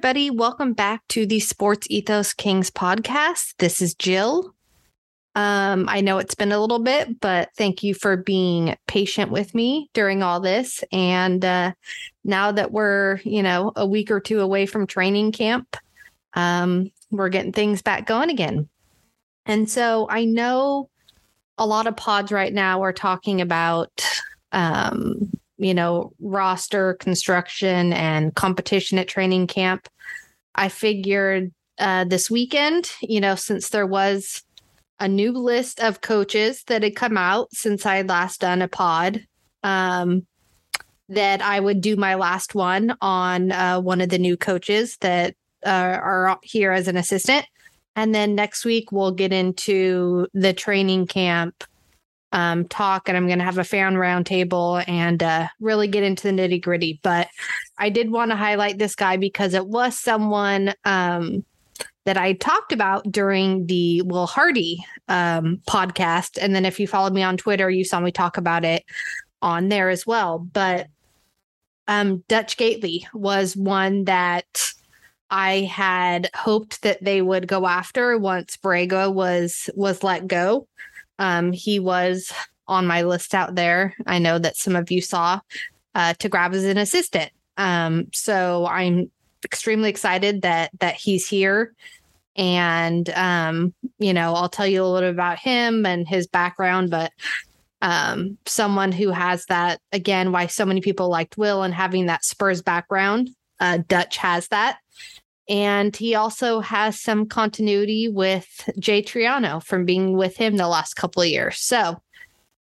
everybody. Welcome back to the Sports Ethos Kings podcast. This is Jill. Um, I know it's been a little bit, but thank you for being patient with me during all this. And uh, now that we're, you know, a week or two away from training camp, um, we're getting things back going again. And so I know a lot of pods right now are talking about, um, you know, roster construction and competition at training camp. I figured uh, this weekend, you know, since there was a new list of coaches that had come out since I had last done a pod. Um, that I would do my last one on uh, one of the new coaches that uh, are here as an assistant. And then next week, we'll get into the training camp um, talk, and I'm going to have a fan roundtable and uh, really get into the nitty gritty. But I did want to highlight this guy because it was someone um, that I talked about during the Will Hardy um, podcast. And then if you followed me on Twitter, you saw me talk about it on there as well. But um, Dutch Gaitley was one that I had hoped that they would go after once Borrego was was let go. Um, he was on my list out there. I know that some of you saw uh, to grab as an assistant. Um, so I'm extremely excited that that he's here and um you know i'll tell you a little bit about him and his background but um someone who has that again why so many people liked will and having that spurs background uh dutch has that and he also has some continuity with jay triano from being with him the last couple of years so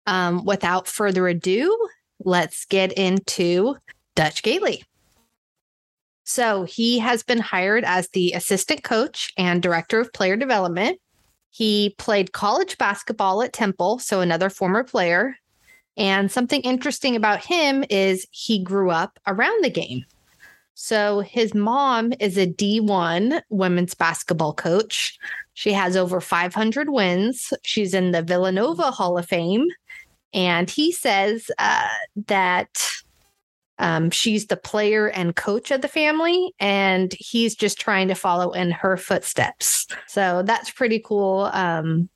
um without further ado let's get into dutch gaitley so he has been hired as the assistant coach and director of player development. He played college basketball at Temple, so another former player. And something interesting about him is he grew up around the game. So his mom is a D1 women's basketball coach. She has over 500 wins. She's in the Villanova Hall of Fame. And he says uh, that um, she's the player and coach of the family, and he's just trying to follow in her footsteps. So that's pretty cool. Um,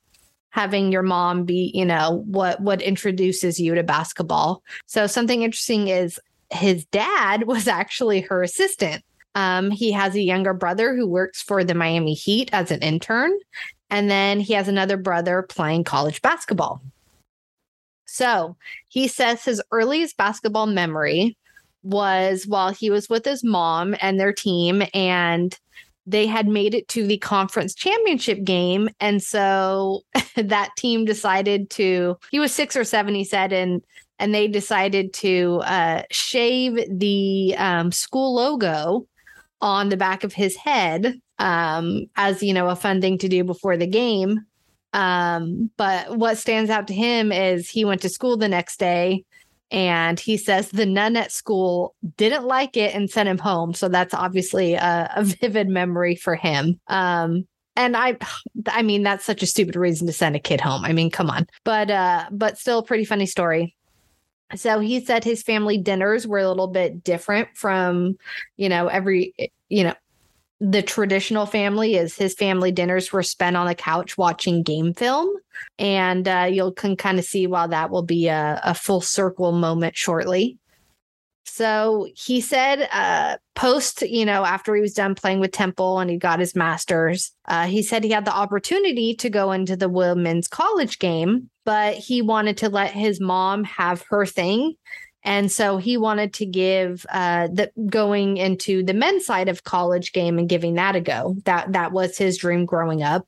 having your mom be, you know, what what introduces you to basketball. So something interesting is his dad was actually her assistant. Um, he has a younger brother who works for the Miami Heat as an intern, and then he has another brother playing college basketball. So he says his earliest basketball memory was while he was with his mom and their team and they had made it to the conference championship game and so that team decided to he was 6 or 7 he said and and they decided to uh, shave the um, school logo on the back of his head um, as you know a fun thing to do before the game um, but what stands out to him is he went to school the next day and he says the nun at school didn't like it and sent him home. So that's obviously a, a vivid memory for him. Um, and I, I mean, that's such a stupid reason to send a kid home. I mean, come on, but uh, but still a pretty funny story. So he said his family dinners were a little bit different from, you know, every, you know, the traditional family is his family dinners were spent on the couch watching game film. And uh, you can kind of see why that will be a, a, full circle moment shortly so he said uh, post you know after he was done playing with temple and he got his masters uh, he said he had the opportunity to go into the women's college game but he wanted to let his mom have her thing and so he wanted to give uh, the going into the men's side of college game and giving that a go. That that was his dream growing up.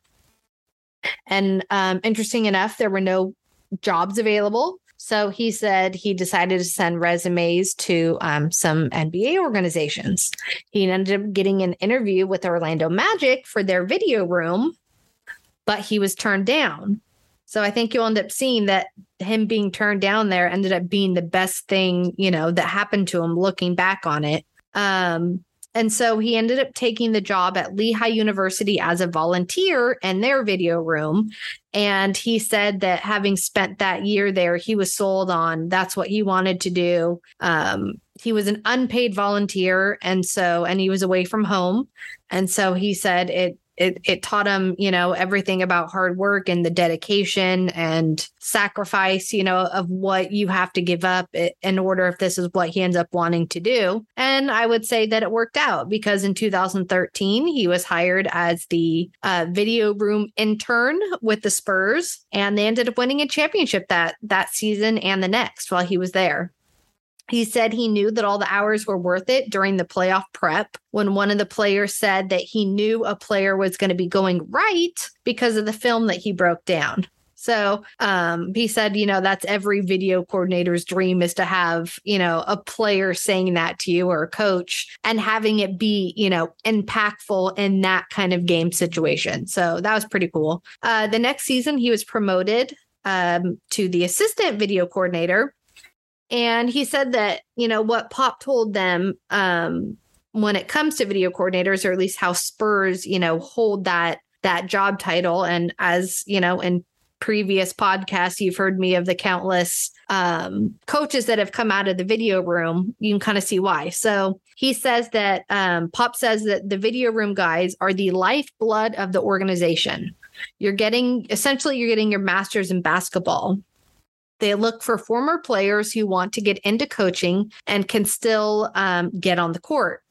And um, interesting enough, there were no jobs available. So he said he decided to send resumes to um, some NBA organizations. He ended up getting an interview with Orlando Magic for their video room, but he was turned down. So I think you'll end up seeing that him being turned down there ended up being the best thing, you know, that happened to him looking back on it. Um, And so he ended up taking the job at Lehigh University as a volunteer in their video room. And he said that having spent that year there, he was sold on that's what he wanted to do. Um, he was an unpaid volunteer. And so, and he was away from home. And so he said it it it taught him you know everything about hard work and the dedication and sacrifice you know of what you have to give up in order if this is what he ends up wanting to do. And i would say that it worked out because in 2013 he was hired as the uh, video room intern with the spurs and they ended up winning a championship that that season and the next while he was there he said he knew that all the hours were worth it during the playoff prep when one of the players said that he knew a player was going to be going right because of the film that he broke down. So um, he said, you know, that's every video coordinator's dream is to have, you know, a player saying that to you or a coach and having it be, you know, impactful in that kind of game situation. So that was pretty cool. Uh, the next season, he was promoted um, to the assistant video coordinator and he said that, you know, what Pop told them um, when it comes to video coordinators, or at least how Spurs, you know, hold that that job title. And as, you know, in previous podcasts, you've heard me of the countless um, coaches that have come out of the video room. You can kind of see why. So he says that um, Pop says that the video room guys are the lifeblood of the organization. You're getting essentially you're getting your masters in basketball they look for former players who want to get into coaching and can still um, get on the court.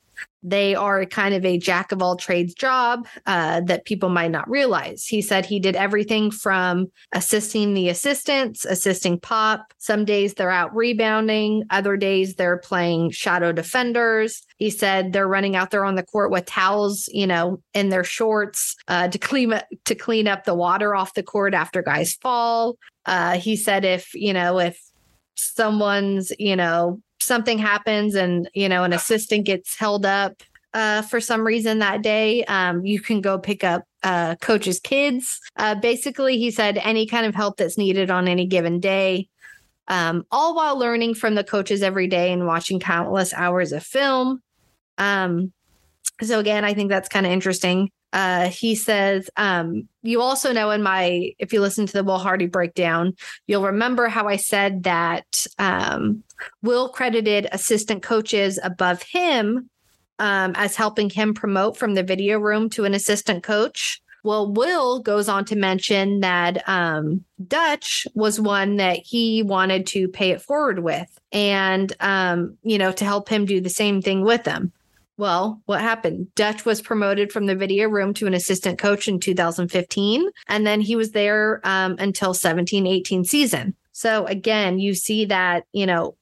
They are kind of a jack of all trades job uh, that people might not realize. He said he did everything from assisting the assistants, assisting Pop. Some days they're out rebounding, other days they're playing shadow defenders. He said they're running out there on the court with towels, you know, in their shorts uh, to clean to clean up the water off the court after guys fall. Uh, he said if you know if someone's you know something happens and you know an assistant gets held up uh, for some reason that day, um, you can go pick up uh, coach's kids. Uh, basically, he said any kind of help that's needed on any given day, um, all while learning from the coaches every day and watching countless hours of film. Um, so again, I think that's kind of interesting. Uh, he says, um, you also know in my, if you listen to the Will Hardy breakdown, you'll remember how I said that um, Will credited assistant coaches above him um, as helping him promote from the video room to an assistant coach. Well, Will goes on to mention that um, Dutch was one that he wanted to pay it forward with and, um, you know, to help him do the same thing with them. Well, what happened? Dutch was promoted from the video room to an assistant coach in 2015, and then he was there um, until 17 18 season. So again, you see that, you know,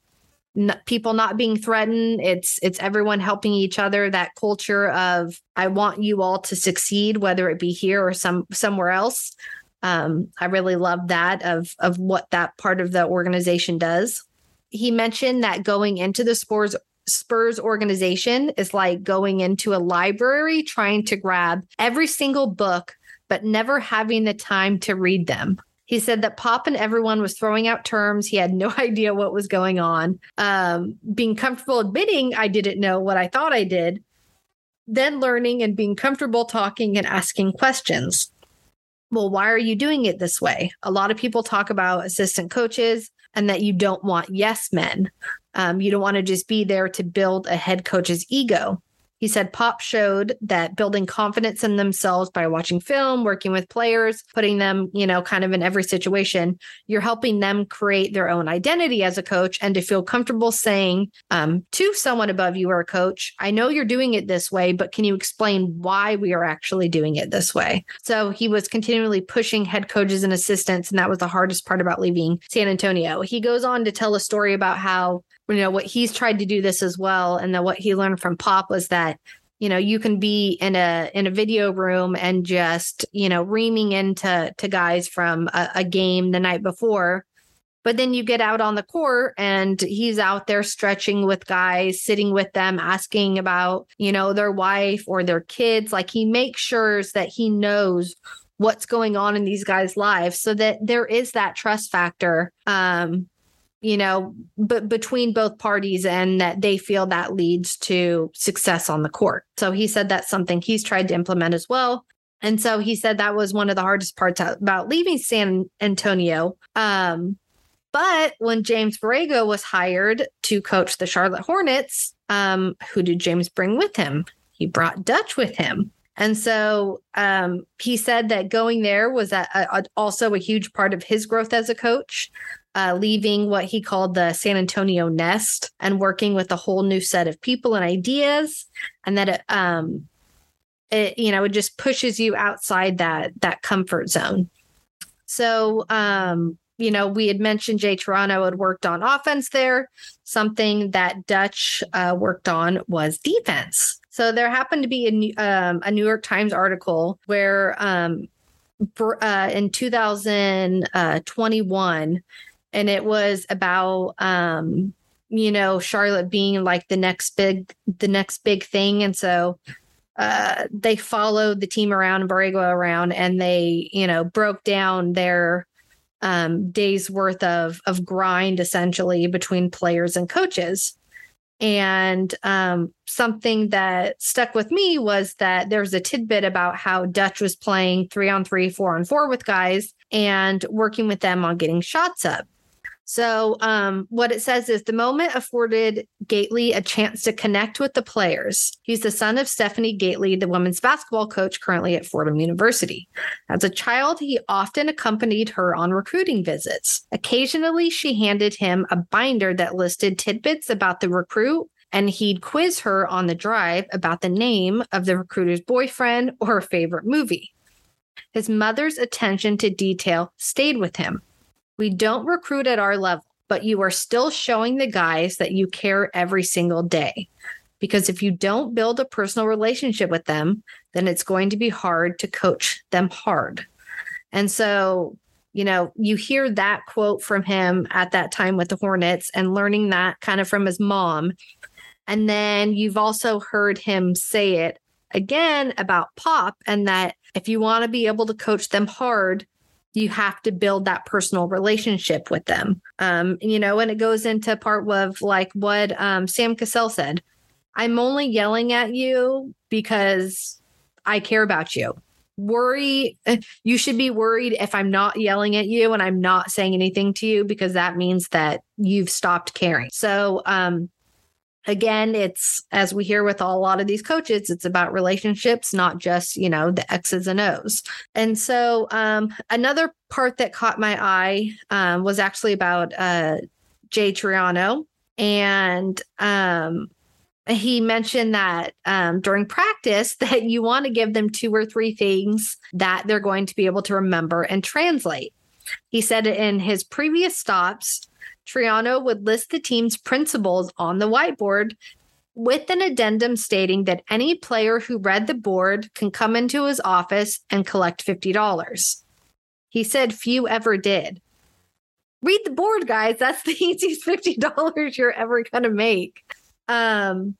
people not being threatened it's it's everyone helping each other that culture of i want you all to succeed whether it be here or some somewhere else um, i really love that of of what that part of the organization does he mentioned that going into the spurs Spurs organization is like going into a library trying to grab every single book, but never having the time to read them. He said that Pop and everyone was throwing out terms. He had no idea what was going on. Um, being comfortable admitting I didn't know what I thought I did, then learning and being comfortable talking and asking questions. Well, why are you doing it this way? A lot of people talk about assistant coaches and that you don't want yes men. Um, you don't want to just be there to build a head coach's ego. He said Pop showed that building confidence in themselves by watching film, working with players, putting them, you know, kind of in every situation, you're helping them create their own identity as a coach and to feel comfortable saying um, to someone above you or a coach, I know you're doing it this way, but can you explain why we are actually doing it this way? So he was continually pushing head coaches and assistants. And that was the hardest part about leaving San Antonio. He goes on to tell a story about how you know what he's tried to do this as well. And that what he learned from pop was that you know you can be in a in a video room and just you know reaming into to guys from a, a game the night before. But then you get out on the court and he's out there stretching with guys sitting with them asking about you know their wife or their kids. Like he makes sure that he knows what's going on in these guys lives so that there is that trust factor. Um you know, but between both parties and that they feel that leads to success on the court. So he said that's something he's tried to implement as well. And so he said that was one of the hardest parts about leaving San Antonio. Um, but when James Borrego was hired to coach the Charlotte Hornets, um, who did James bring with him? He brought Dutch with him. And so um, he said that going there was a, a, also a huge part of his growth as a coach, uh, leaving what he called the San Antonio nest and working with a whole new set of people and ideas. And that it, um, it you know, it just pushes you outside that that comfort zone. So um, you know, we had mentioned Jay Triano had worked on offense there. Something that Dutch uh, worked on was defense. So there happened to be a, um, a New York Times article where um, uh, in 2021, and it was about um, you know Charlotte being like the next big the next big thing, and so uh, they followed the team around Borrego around, and they you know broke down their um, days worth of of grind essentially between players and coaches. And um, something that stuck with me was that there was a tidbit about how Dutch was playing three on three, four on four with guys and working with them on getting shots up. So, um, what it says is the moment afforded Gaitley a chance to connect with the players. He's the son of Stephanie Gaitley, the women's basketball coach currently at Fordham University. As a child, he often accompanied her on recruiting visits. Occasionally, she handed him a binder that listed tidbits about the recruit and he'd quiz her on the drive about the name of the recruiter's boyfriend or favorite movie. His mother's attention to detail stayed with him. We don't recruit at our level, but you are still showing the guys that you care every single day. Because if you don't build a personal relationship with them, then it's going to be hard to coach them hard. And so, you know, you hear that quote from him at that time with the Hornets and learning that kind of from his mom. And then you've also heard him say it again about Pop and that if you want to be able to coach them hard, you have to build that personal relationship with them. Um, you know, and it goes into part of like what um, Sam Cassell said I'm only yelling at you because I care about you. Worry, you should be worried if I'm not yelling at you and I'm not saying anything to you because that means that you've stopped caring. So, um, again it's as we hear with a lot of these coaches it's about relationships not just you know the x's and o's. And so um, another part that caught my eye um, was actually about uh, jay triano. And um, he mentioned that um, during practice that you want to give them two or three things that they're going to be able to remember and translate. He said in his previous stops Triano would list the team's principles on the whiteboard with an addendum stating that any player who read the board can come into his office and collect $50. He said few ever did. Read the board, guys. That's the easiest $50 you're ever going to make. Um,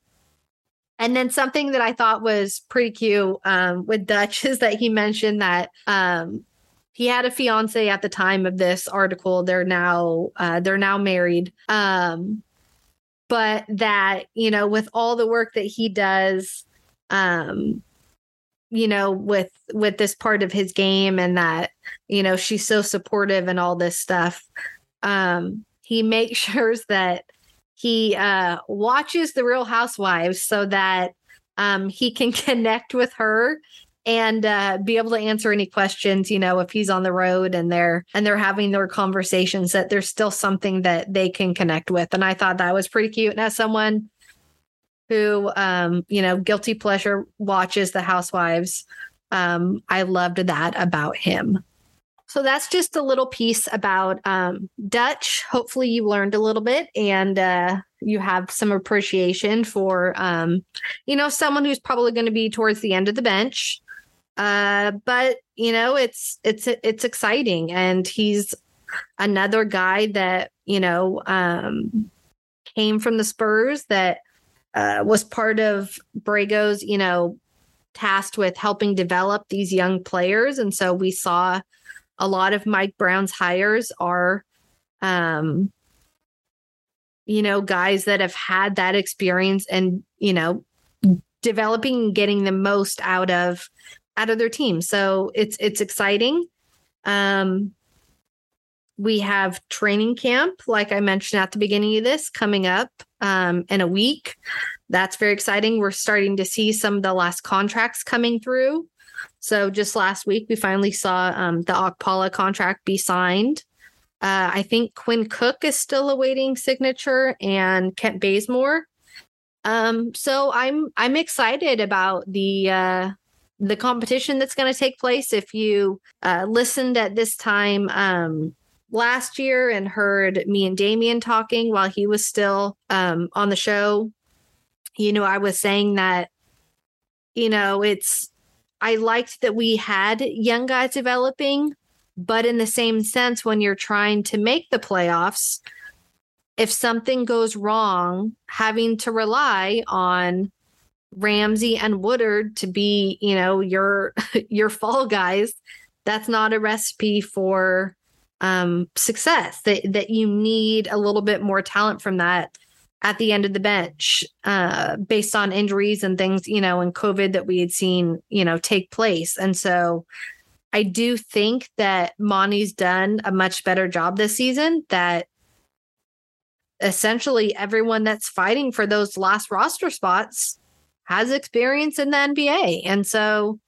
and then something that I thought was pretty cute um, with Dutch is that he mentioned that um, he had a fiance at the time of this article. They're now uh, they're now married. Um but that you know with all the work that he does um you know with with this part of his game and that you know she's so supportive and all this stuff um he makes sure that he uh watches the real housewives so that um he can connect with her and uh, be able to answer any questions you know if he's on the road and they're and they're having their conversations that there's still something that they can connect with and i thought that was pretty cute and as someone who um you know guilty pleasure watches the housewives um i loved that about him so that's just a little piece about um, Dutch. Hopefully, you learned a little bit and uh, you have some appreciation for, um, you know, someone who's probably going to be towards the end of the bench. Uh, but you know, it's it's it's exciting, and he's another guy that you know um, came from the Spurs that uh, was part of Borrego's, you know, tasked with helping develop these young players, and so we saw a lot of Mike Brown's hires are um, you know, guys that have had that experience and, you know, developing and getting the most out of out of their team. So it's it's exciting. Um we have training camp, like I mentioned at the beginning of this, coming up um, in a week. That's very exciting. We're starting to see some of the last contracts coming through. So just last week, we finally saw um, the Okpala contract be signed. Uh, I think Quinn Cook is still awaiting signature, and Kent Bazemore. Um, so I'm I'm excited about the uh, the competition that's going to take place. If you uh, listened at this time um, last year and heard me and Damien talking while he was still um, on the show, you know, I was saying that, you know, it's I liked that we had young guys developing, but in the same sense, when you're trying to make the playoffs, if something goes wrong, having to rely on Ramsey and Woodard to be, you know, your your fall guys, that's not a recipe for um success. That that you need a little bit more talent from that at the end of the bench uh, based on injuries and things, you know, and COVID that we had seen, you know, take place. And so I do think that Monte's done a much better job this season that essentially everyone that's fighting for those last roster spots has experience in the NBA. And so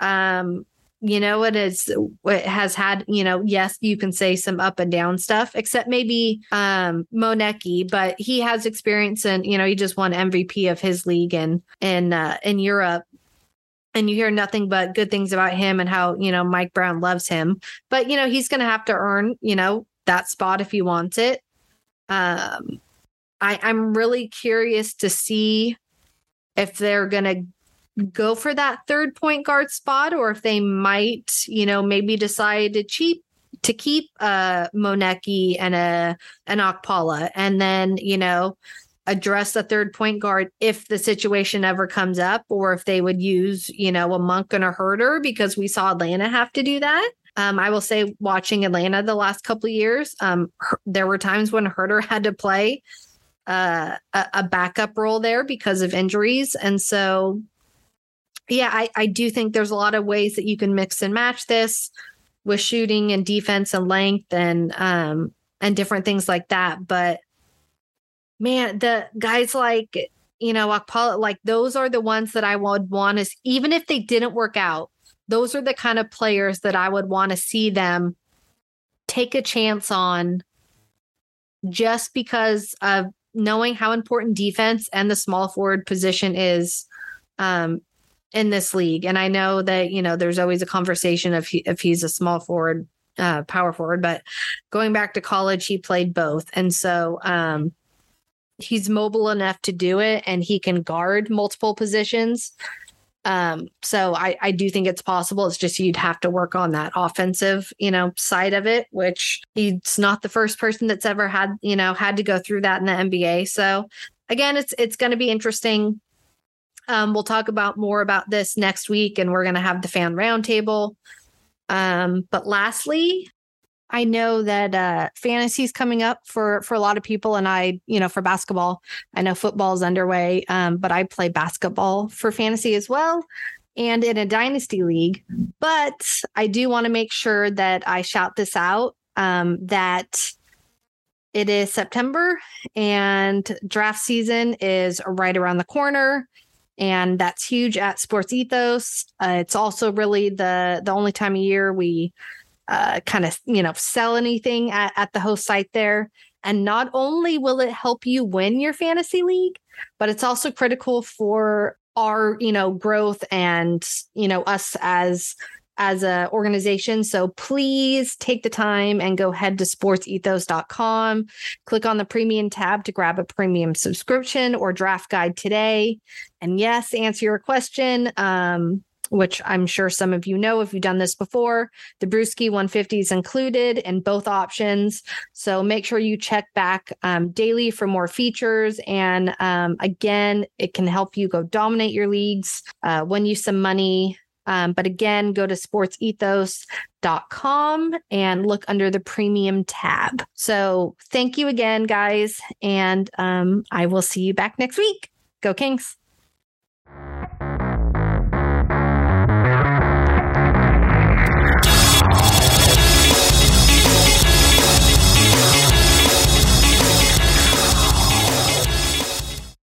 um you know it is it has had you know yes you can say some up and down stuff except maybe um moneke but he has experience and you know he just won mvp of his league and in uh, in europe. And you hear nothing but good things about him and how you know mike brown loves him. But you know he's gonna have to earn you know that spot if he wants it. Um i i'm really curious to see if they're gonna go for that third point guard spot or if they might, you know, maybe decide to cheap to keep uh Moneke and a an Okpala and then, you know, address the third point guard if the situation ever comes up or if they would use, you know, a monk and a Huerter because we saw Atlanta have to do that. Um, I will say watching Atlanta the last couple of years, um, there were times when Huerter had to play uh, a, a backup role there because of injuries. And so yeah, I, I do think there's a lot of ways that you can mix and match this with shooting and defense and length and um and different things like that. But man, the guys like you know, Okpala, like those are the ones that I would want to, even if they didn't work out, those are the kind of players that I would want to see them take a chance on just because of knowing how important defense and the small forward position is um, in this league. And I know that, you know, there's always a conversation if he, if he's a small forward, uh, power forward, but going back to college, he played both. And so, um, he's mobile enough to do it and he can guard multiple positions. Um, so I, I do think it's possible. It's just you'd have to work on that offensive, you know, side of it, which he's not the first person that's ever had, you know, had to go through that in the NBA. So again, it's it's going to be interesting. Um, we'll talk about more about this next week, and we're going to have the fan roundtable. Um, but lastly, I know that uh, fantasy is coming up for for a lot of people, and I, you know, for basketball, I know football is underway, um, but I play basketball for fantasy as well, and in a dynasty league. But I do want to make sure that I shout this out um, that it is September and draft season is right around the corner and that's huge at Sports Ethos. Uh, it's also really the the only time of year we uh, kind of you know sell anything at, at the host site there. And not only will it help you win your fantasy league, but it's also critical for our you know growth and you know us as as a organization. So please take the time and go head to sportsethos.com. Click on the premium tab to grab a premium subscription or draft guide today. And yes, answer your question. Um, which I'm sure some of you know if you've done this before. The Brewski 150 is included in both options. So make sure you check back um, daily for more features. And um, again, it can help you go dominate your leagues, uh, win you some money, Um, but again, go to sportsethos.com and look under the premium tab. So thank you again, guys. And um, I will see you back next week. Go Kings.